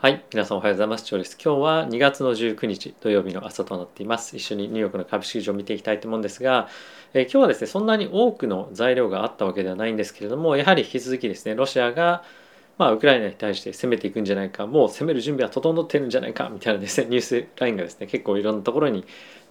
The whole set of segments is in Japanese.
はい、皆さんおはようございます。長です。今日は2月の19日土曜日の朝となっています。一緒にニューヨークの株式市場を見ていきたいと思うんですが、えー、今日はですね、そんなに多くの材料があったわけではないんですけれども、やはり引き続きですね、ロシアがまあ、ウクライナに対して攻めていくんじゃないか、もう攻める準備は整ってるんじゃないかみたいなですね、ニュースラインがですね、結構いろんなところに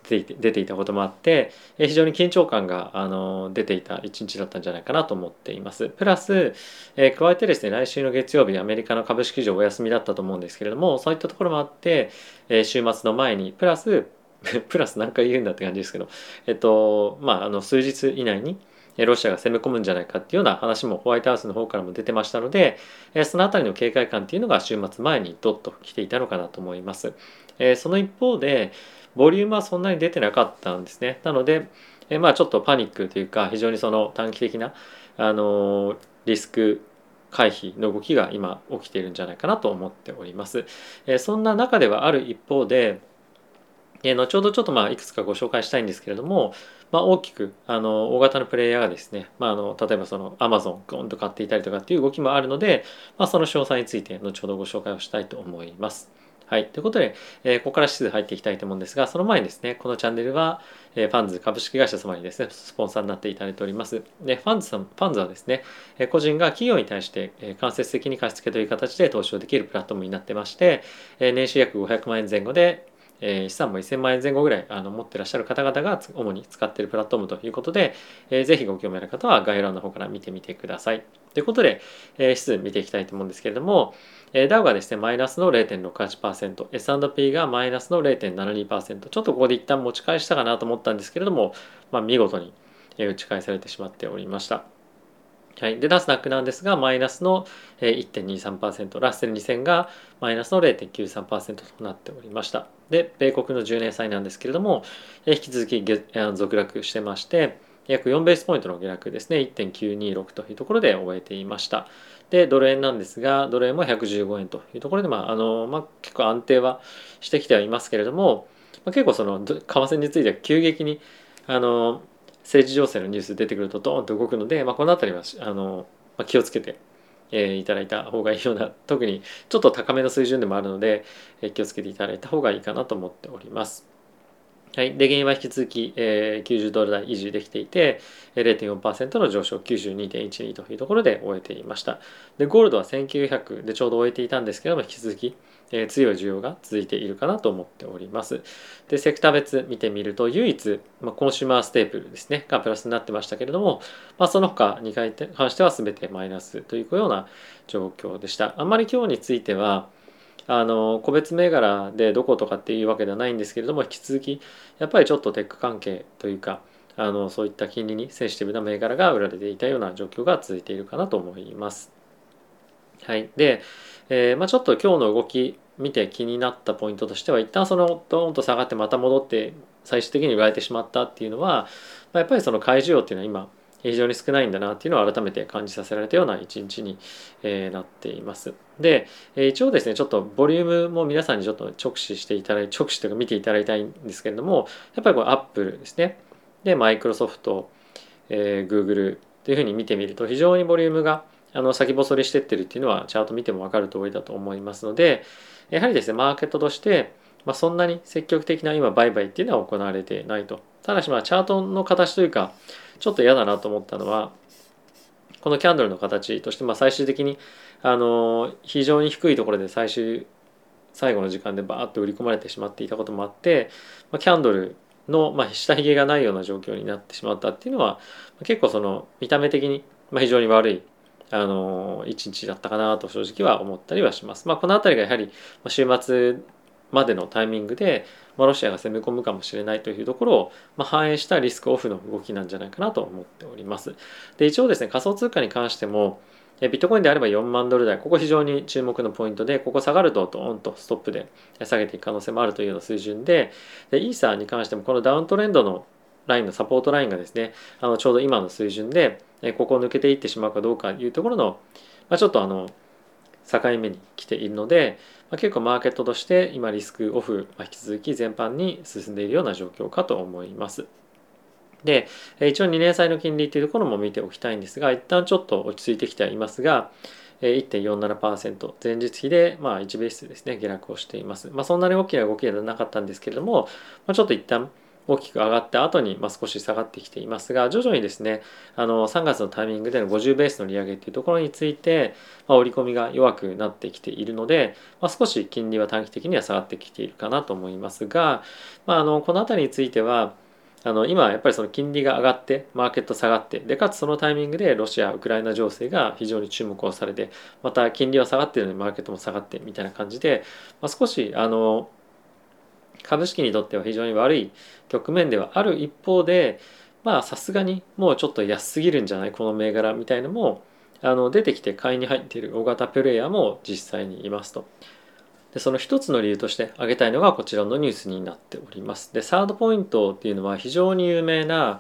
出ていたこともあって非常に緊張感があの出ていた一日だったんじゃないかなと思っています。プラス、えー、加えてですね来週の月曜日アメリカの株式市場お休みだったと思うんですけれどもそういったところもあって、えー、週末の前にプラス プラス何回言うんだって感じですけど、えっとまあ、あの数日以内にロシアが攻め込むんじゃないかっていうような話もホワイトハウスの方からも出てましたので、そのあたりの警戒感っていうのが週末前にドッと来ていたのかなと思います。その一方で、ボリュームはそんなに出てなかったんですね。なので、えまあちょっとパニックというか非常にその短期的なあのリスク回避の動きが今起きているんじゃないかなと思っております。えそんな中ではある一方で、え後ほどちょっとまあいくつかご紹介したいんですけれども、まあ、大きくあの大型のプレイヤーがですね、まあ、あの例えばそのアマゾンゴンと買っていたりとかっていう動きもあるので、まあ、その詳細について後ほどご紹介をしたいと思います。はい。ということで、えー、ここから指数入っていきたいと思うんですが、その前にですね、このチャンネルは、えー、ファンズ株式会社様にですね、スポンサーになっていただいております。で、ファンズさん、ファンズはですね、えー、個人が企業に対して、えー、間接的に貸付という形で投資をできるプラットフォームになってまして、えー、年収約500万円前後で、えー、資産も1000万円前後ぐらいあの持ってらっしゃる方々が主に使っているプラットフォームということで、えー、ぜひご興味ある方は概要欄の方から見てみてください。ということで、えー、指数見ていきたいと思うんですけれども、えー、ダウがですね、マイナスの0.68%、S&P がマイナスの0.72%、ちょっとここで一旦持ち返したかなと思ったんですけれども、まあ、見事に打ち返されてしまっておりました。はい、でナスダックなんですがマイナスの1.23%ラッセル2000がマイナスの0.93%となっておりました。で米国の10年債なんですけれども引き続き続落してまして約4ベースポイントの下落ですね。1.926というところで終えていました。でドル円なんですがドル円も115円というところで、まああのまあ、結構安定はしてきてはいますけれども、まあ、結構その為替については急激にあの政治情勢のニュース出てくるとドーンと動くので、まあ、この辺りはあの、まあ、気をつけて、えー、いただいた方がいいような 特にちょっと高めの水準でもあるので、えー、気をつけていただいた方がいいかなと思っております。はい、で原因は引き続き、えー、90ドル台維持できていて0.4%の上昇92.12というところで終えていました。でゴールドは1900でちょうど終えていたんですけども引き続き、えー、強い需要が続いているかなと思っております。でセクター別見てみると唯一、まあ、コンシューマーステープルですねがプラスになってましたけれども、まあ、その他に関しては全てマイナスというような状況でした。あんまり今日についてはあの個別銘柄でどことかっていうわけではないんですけれども引き続きやっぱりちょっとテック関係というかあのそういった金利にセンシティブな銘柄が売られていたような状況が続いているかなと思います。はい、で、えー、まあ、ちょっと今日の動き見て気になったポイントとしては一旦そのドーンと下がってまた戻って最終的に売られてしまったっていうのは、まあ、やっぱりその買い需要っていうのは今非常に少ないんだなっていうのを改めて感じさせられたような一日に、え、なっています。で、え、一応ですねちょっとボリュームも皆さんにちょっと直視していただい直視というか見ていただきたいんですけれどもやっぱりこれアップルですねでマイクロソフト、えー、グーグルというふうに見てみると非常にボリュームがあの先細りしてってるっていうのはチャート見ても分かる通りだと思いますのでやはりですねマーケットとして、まあ、そんなに積極的な今売買っていうのは行われてないとただしまあチャートの形というかちょっと嫌だなと思ったのはこのキャンドルの形として、まあ、最終的にあの非常に低いところで最終最後の時間でバーッと売り込まれてしまっていたこともあって、まあ、キャンドルの、まあ、下髭がないような状況になってしまったっていうのは結構その見た目的に、まあ、非常に悪いあの一日だったかなと正直は思ったりはします。まあ、この辺りがやはり週末までのタイミングで、まあ、ロシアが攻め込むかもしれないというところを、まあ、反映したリスクオフの動きなんじゃないかなと思っております。で一応ですね仮想通貨に関してもビットコインであれば4万ドル台ここ非常に注目のポイントでここ下がるとドーンとストップで下げていく可能性もあるというような水準ででイーサーに関してもこのダウントレンドのラインのサポートラインがですねあのちょうど今の水準でここを抜けていってしまうかどうかというところの、まあ、ちょっとあの境目に来ているので、あ、結構マーケットとして今リスクオフ、まあ、引き続き全般に進んでいるような状況かと思います。で一応2年債の金利っていうところも見ておきたいんですが一旦ちょっと落ち着いてきてはいますが1.47%前日比でまあ1ベースですね下落をしています。まあ、そんなに大きな動きではなかったんですけれども、まあ、ちょっと一旦大きく上がった後に、まあ、少し下がってきていますが徐々にですねあの3月のタイミングでの50ベースの利上げというところについて、まあ、織り込みが弱くなってきているので、まあ、少し金利は短期的には下がってきているかなと思いますが、まあ、あのこの辺りについてはあの今やっぱりその金利が上がってマーケット下がってでかつそのタイミングでロシア・ウクライナ情勢が非常に注目をされてまた金利は下がってるのにマーケットも下がってみたいな感じで、まあ、少しあの株式にとっては非常に悪い局面ではある一方でまあさすがにもうちょっと安すぎるんじゃない？この銘柄みたいのもあの出てきて買いに入っている大型プレイヤーも実際にいますと。でその一つの理由として挙げたいのがこちらのニュースになっております。でサードポイントっていうのは非常に有名な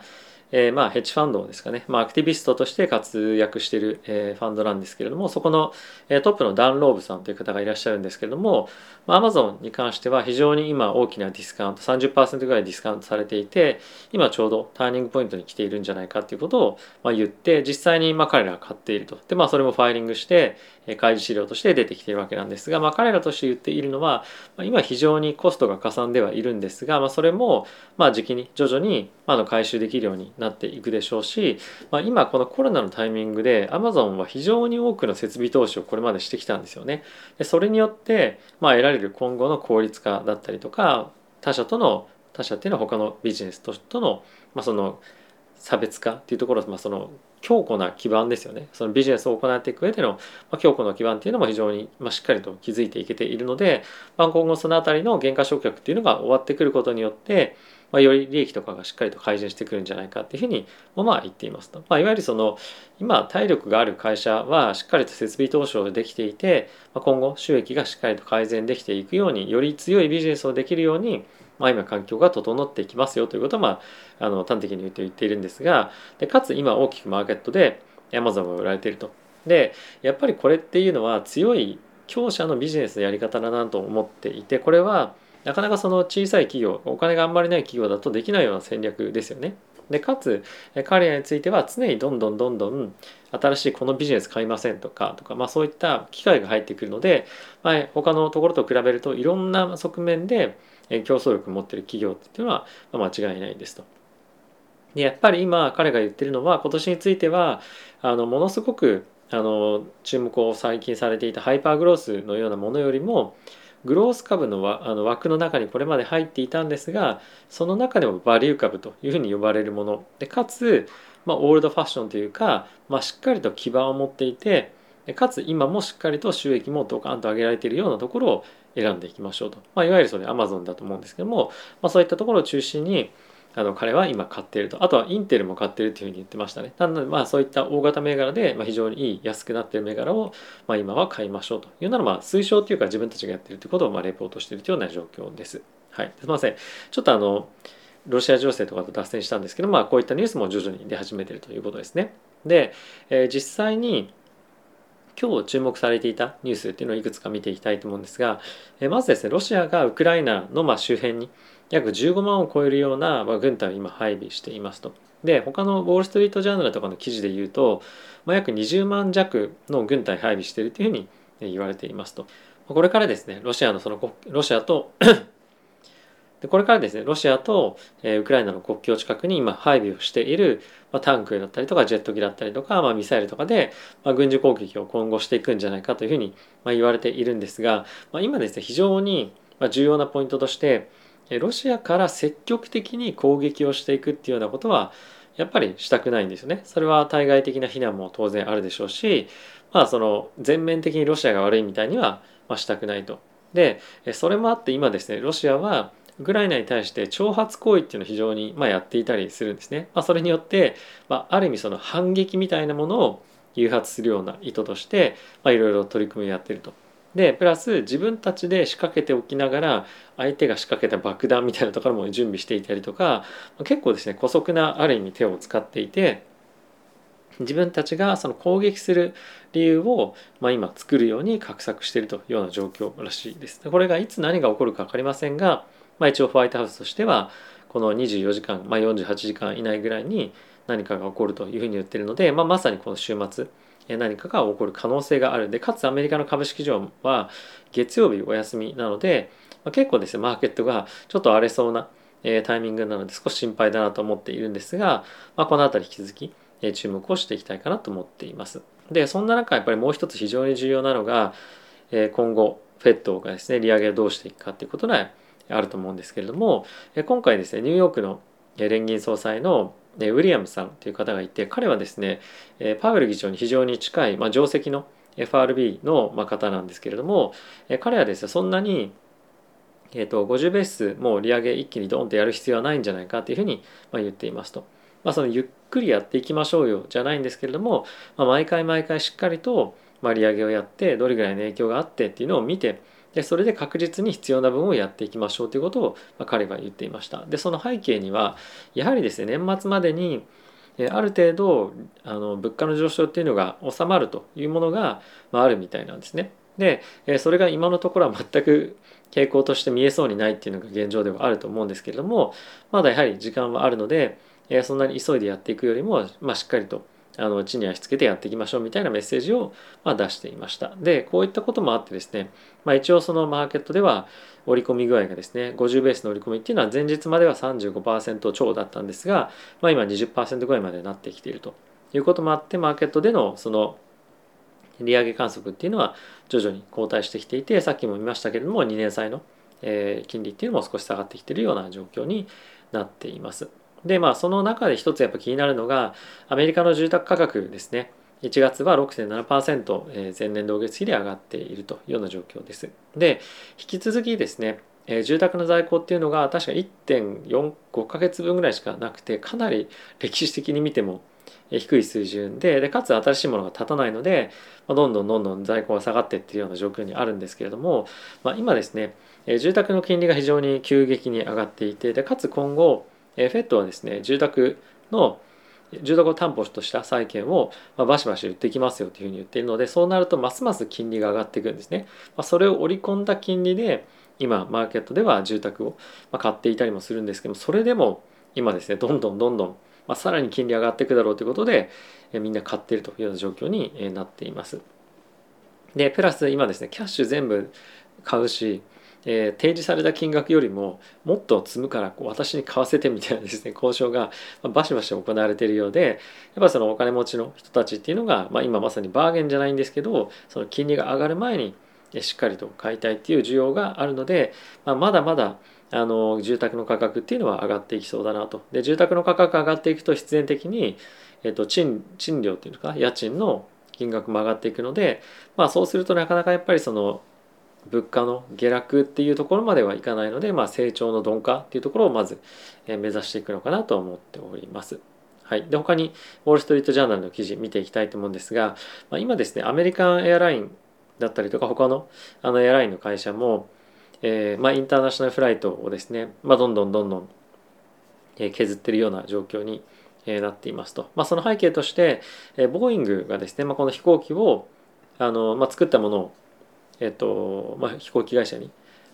えー、まあヘッジファンドですかね、まあ、アクティビストとして活躍している、えー、ファンドなんですけれどもそこの、えー、トップのダン・ローブさんという方がいらっしゃるんですけれども、まあ、アマゾンに関しては非常に今大きなディスカウント30%ぐらいディスカウントされていて今ちょうどターニングポイントに来ているんじゃないかということを、まあ、言って実際にまあ彼らが買っていると。でまあそれもファイリングして開示資料として出てきているわけなんですが、まあ、彼らとして言っているのは、まあ、今非常にコストがかさんではいるんですが、まあ、それもまあ時期に徐々にまあの回収できるようになっていくでしょうし、まあ、今このコロナのタイミングでアマゾンは非常に多くの設備投資をこれまでしてきたんですよね。でそれによってまあ得られる今後の効率化だったりとか他社との他社っていうのは他のビジネスとの,、まあその差別化っていうところ、まあ、その強固な基盤ですよね。そのビジネスを行っていく上での、ま、強固な基盤っていうのも非常に、ま、しっかりと築いていけているので、まあ、今後その辺りの減価償却っていうのが終わってくることによってまあ、より利益とかがしっかりと改善してくるんじゃないかっていうふうにもまあ言っていますと、まあ、いわゆるその今体力がある会社はしっかりと設備投資をできていて、まあ、今後収益がしっかりと改善できていくようにより強いビジネスをできるようにまあ、今環境が整っていきますよということを、まあ、あの端的に言って言っているんですがでかつ今大きくマーケットで Amazon が売られていると。でやっぱりこれっていうのは強い強者のビジネスのやり方だなと思っていてこれはなかなかその小さい企業お金があんまりない企業だとできないような戦略ですよね。でかつ彼らについては常にどんどんどんどん新しいこのビジネス買いませんとかとか、まあ、そういった機会が入ってくるので、まあ、他のところと比べるといろんな側面で競争力持ってる企業っていうのは間違いないですと。でやっぱり今彼が言ってるのは今年についてはあのものすごくあの注目を最近されていたハイパーグロースのようなものよりもグロース株のあの枠の中にこれまで入っていたんですがその中でもバリュー株というふうに呼ばれるものでかつ、まあ、オールドファッションというか、まあ、しっかりと基盤を持っていてかつ今もしっかりと収益もドカンと上げられているようなところを選んでいきましょうと、まあ、いわゆるそれアマゾンだと思うんですけども、まあ、そういったところを中心にあの彼は今買っていると。あとはインテルも買っているというふうに言ってましたね。なのでまあそういった大型銘柄で、まあ、非常にいい安くなっている銘柄を、まあ、今は買いましょうと。いうのはまあ推奨というか自分たちがやっているということをまあレポートしているというような状況です。はい。すみません。ちょっとあのロシア情勢とかと脱線したんですけど、まあ、こういったニュースも徐々に出始めているということですね。で、えー、実際に今日注目されていたニュースっていうのをいくつか見ていきたいと思うんですが、えまずですねロシアがウクライナのま周辺に約15万を超えるようなま軍隊を今配備していますと。で他のウォール・ストリート・ジャーナルとかの記事で言うと、ま、約20万弱の軍隊配備しているというふうに言われていますと。これからですねロシアのそのロシアとでこれからですねロシアと、えー、ウクライナの国境近くに今配備をしている、まあ、タンクだったりとかジェット機だったりとか、まあ、ミサイルとかで、まあ、軍事攻撃を今後していくんじゃないかというふうに、まあ、言われているんですが、まあ、今ですね非常に重要なポイントとしてロシアから積極的に攻撃をしていくっていうようなことはやっぱりしたくないんですよね。それは対外的な非難も当然あるでしょうし、まあその全面的にロシアが悪いみたいにはしたくないと。で、それもあって今ですね、ロシアはウクライナに対して挑発行為っていうのを非常にまあやっていたりするんですね。まあ、それによって、まあ、ある意味その反撃みたいなものを誘発するような意図としていろいろ取り組みをやってると。でプラス自分たちで仕掛けておきながら相手が仕掛けた爆弾みたいなところも準備していたりとか結構ですね姑息なある意味手を使っていて自分たちがその攻撃する理由を、まあ、今作るように画策しているというような状況らしいです。これがいつ何が起こるか分かりませんが、まあ、一応ホワイトハウスとしてはこの24時間、まあ、48時間以内ぐらいに何かが起こるというふうに言ってるので、まあ、まさにこの週末何かが起こる可能性があるでかつアメリカの株式市場は月曜日お休みなので、まあ、結構ですねマーケットがちょっと荒れそうな、えタイミングなので少し心配だなと思っているんですが、まあ、この辺り引き続き、え注目をしていきたいかなと思っています。でそんな中やっぱりもう一つ非常に重要なのが、え今後 FED がですね利上げをどうしていくかということがあると思うんですけれども今回ですねニューヨークの連銀総裁のウィリアムさんという方がいて彼はですねパウエル議長に非常に近い、まあ、定石の FRB の方なんですけれども彼はですねそんなにえーと、50ベースもう利上げ一気にドンとやる必要はないんじゃないかというふうに言っていますと。まあ、そのゆっくりやっていきましょうよじゃないんですけれども、まあ、毎回毎回しっかりと利上げをやってどれぐらいの影響があってっていうのを見てでそれで確実に必要な分をやっていきましょうということを、まあ、彼は言っていました。でその背景にはやはりですね年末までにある程度あの物価の上昇っていうのが収まるというものが、まあ、あるみたいなんですね。でそれが今のところは全く傾向として見えそうにないっていうのが現状ではあると思うんですけれどもまだやはり時間はあるのでそんなに急いでやっていくよりも、まあ、しっかりとあの地に足つけてやっていきましょうみたいなメッセージをま出していました。でこういったこともあってですね、まあ、一応そのマーケットでは織り込み具合がですね50ベースの織り込みっていうのは前日までは35%超だったんですが、まあ、今20%ぐらいまでなってきているということもあってマーケットでのその利上げ観測っていうのは徐々に後退してきていてさっきも見ましたけれども2年債の、金利っていうのも少し下がってきているような状況になっています。でまあその中で一つやっぱ気になるのがアメリカの住宅価格ですね1月は6.7%、え前年同月比で上がっているというような状況です。で引き続きですねえ住宅の在庫っていうのが確か1.45ヶ月分ぐらいしかなくてかなり歴史的に見ても低い水準ででかつ新しいものが立たないので、まあ、どんどんどんどん在庫が下がってってるような状況にあるんですけれども、まあ、今ですねえ住宅の金利が非常に急激に上がっていてでかつ今後 FED はですね住宅の住宅を担保とした債券をまバシバシ売っていきますよというふうに言っているのでそうなるとますます金利が上がっていくんですね。まあ、それを織り込んだ金利で今マーケットでは住宅を買っていたりもするんですけどそれでも今ですねどんどんどんどんまあ、さらに金利上がっていくだろうということで、みんな買っているというような状況になっています。でプラス今ですねキャッシュ全部買うし、えー、提示された金額よりももっと積むからこう私に買わせてみたいなですね交渉がバシバシ行われているようでやっぱそのお金持ちの人たちっていうのが、まあ、今まさにバーゲンじゃないんですけどその金利が上がる前にしっかりと買いたいっていう需要があるので、まあ、まだまだあの住宅の価格っていうのは上がっていきそうだなと。で住宅の価格上がっていくと必然的に、えっと、賃賃料っていうか？家賃の金額も上がっていくので、まあ、そうするとなかなかやっぱりその物価の下落っていうところまではいかないので、まあ、成長の鈍化っていうところをまず目指していくのかなと思っております。はい、で他にウォール・ストリート・ジャーナルの記事見ていきたいと思うんですが、まあ、今ですねアメリカンエアラインだったりとか他のあのエアラインの会社もえーまあ、インターナショナルフライトをですね、まあ、どんどんどんどん削ってるような状況になっていますと、まあ、その背景として、ボーイングがですね、まあ、この飛行機をあの、まあ、作ったものを、えっとまあ、飛行機会社に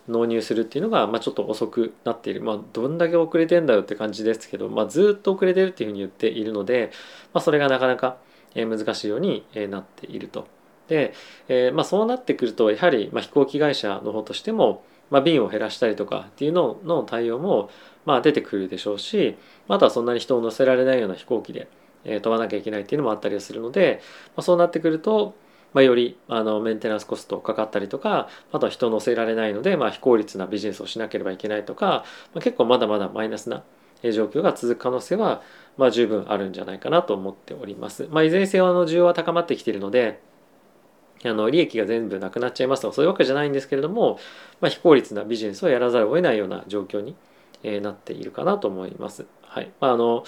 納入するっていうのが、まあ、ちょっと遅くなっている、まあ、どんだけ遅れてんだよって感じですけど、まあ、ずっと遅れてるっていうふうに言っているので、まあ、それがなかなか難しいようになっていると。で、えーまあ、そうなってくるとやはり、まあ、飛行機会社の方としても、まあ、便を減らしたりとかっていうのの対応もまあ出てくるでしょうしあとはそんなに人を乗せられないような飛行機で、えー、飛ばなきゃいけないっていうのもあったりするので、まあ、そうなってくると、まあ、よりあのメンテナンスコストかかったりとかあとは人乗せられないので、まあ、非効率なビジネスをしなければいけないとか、まあ、結構まだまだマイナスな状況が続く可能性は、まあ、十分あるんじゃないかなと思っております。まあ、いずれにせよあの需要は高まってきているのであの利益が全部なくなっちゃいますとかそういうわけじゃないんですけれども、まあ、非効率なビジネスをやらざるを得ないような状況に、えなっているかなと思います。はいまあ、あの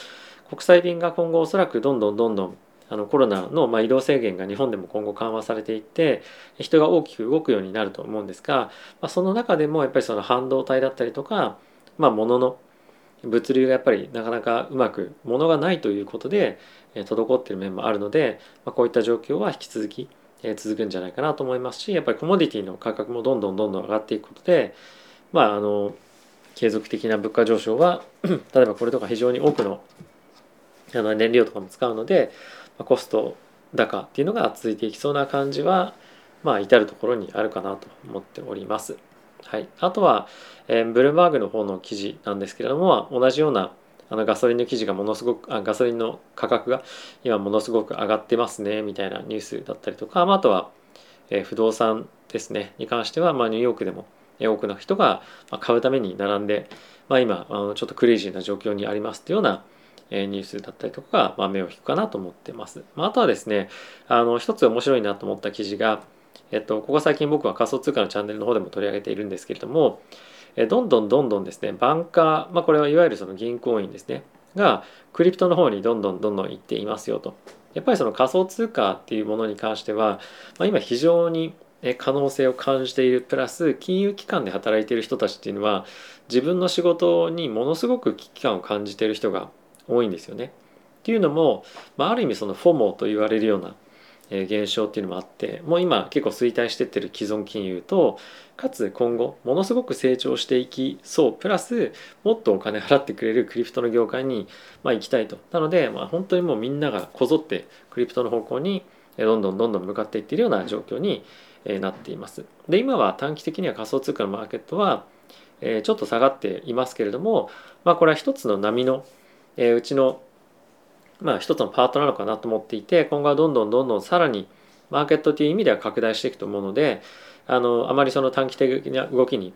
国際便が今後おそらくどんどんどんどんあのコロナのま移動制限が日本でも今後緩和されていって人が大きく動くようになると思うんですが、まあ、その中でもやっぱりその半導体だったりとか、まあ、物の物流がやっぱりなかなかうまく物がないということで滞ってる面もあるので、まあ、こういった状況は引き続き続くんじゃないかなと思いますしやっぱりコモディティの価格もどんどんどんどん上がっていくことでまああの継続的な物価上昇は 例えばこれとか非常に多くのあの燃料とかも使うのでコスト高っていうのが続いていきそうな感じはまあ至る所にあるかなと思っております。はい、あとは、えー、ブルームバーグの方の記事なんですけれども同じようなあのガソリンの記事がものすごくあガソリンの価格が今ものすごく上がってますねみたいなニュースだったりとか、まあ、とは、えー、不動産ですねに関しては、まあ、ニューヨークでも多くの人が買うために並んで、まあ、今あのちょっとクレイジーな状況にありますというようなえニュースだったりとかが、まあ、目を引くかなと思ってます。まあ、あとはですねあの一つ面白いなと思った記事が、えっと、ここ最近僕は仮想通貨のチャンネルの方でも取り上げているんですけれどもえどんどんどんどんですねバンカー、まあ、これはいわゆるその銀行員ですねがクリプトの方にどんどんどんどん行っていますよと。やっぱりその仮想通貨っていうものに関しては、まあ、今非常に可能性を感じているプラス金融機関で働いている人たちっていうのは自分の仕事にものすごく危機感を感じている人が多いんですよね。っていうのも、まあ、ある意味そのフォモと言われるような現象っていうのもあってもう今結構衰退してってる既存金融とかつ今後ものすごく成長していきそうプラスもっとお金払ってくれるクリプトの業界に、まあ、行きたいとなので、まあ、本当にもうみんながこぞってクリプトの方向にどんどんどんどん向かっていっているような状況になっていますで今は短期的には仮想通貨のマーケットはちょっと下がっていますけれども、まあ、これは一つの波のえうちのまあ一つのパートなのかなと思っていて今後はどんどんどんどんさらにマーケットという意味では拡大していくと思うのであのあまりその短期的な動きに、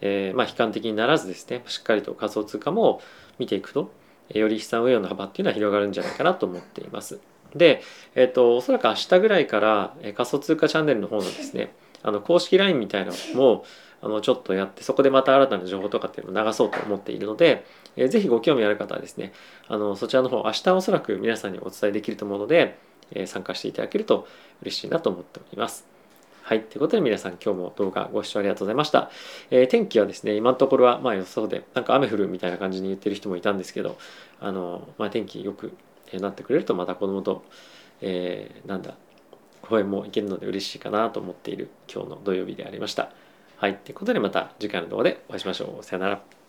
えー、まあ悲観的にならずですねしっかりと仮想通貨も見ていくとより資産運用の幅っていうのは広がるんじゃないかなと思っています。で、えっ、ー、とおそらく明日ぐらいからえ仮想通貨チャンネルの方のですねあの公式 LINE みたいなのもあのちょっとやってそこでまた新たな情報とかっていうのを流そうと思っているので、えー、ぜひご興味ある方はですねあのそちらの方明日おそらく皆さんにお伝えできると思うので、えー、参加していただけると嬉しいなと思っております。はい。ということで皆さん今日も動画ご視聴ありがとうございました。えー、天気はですね、今のところはまあ予想で、なんか雨降るみたいな感じに言ってる人もいたんですけど、あの、まあ、天気よくなってくれるとまた子供と、えー、なんだ、公園も行けるので嬉しいかなと思っている今日の土曜日でありました。はい。ということでまた次回の動画でお会いしましょう。さよなら。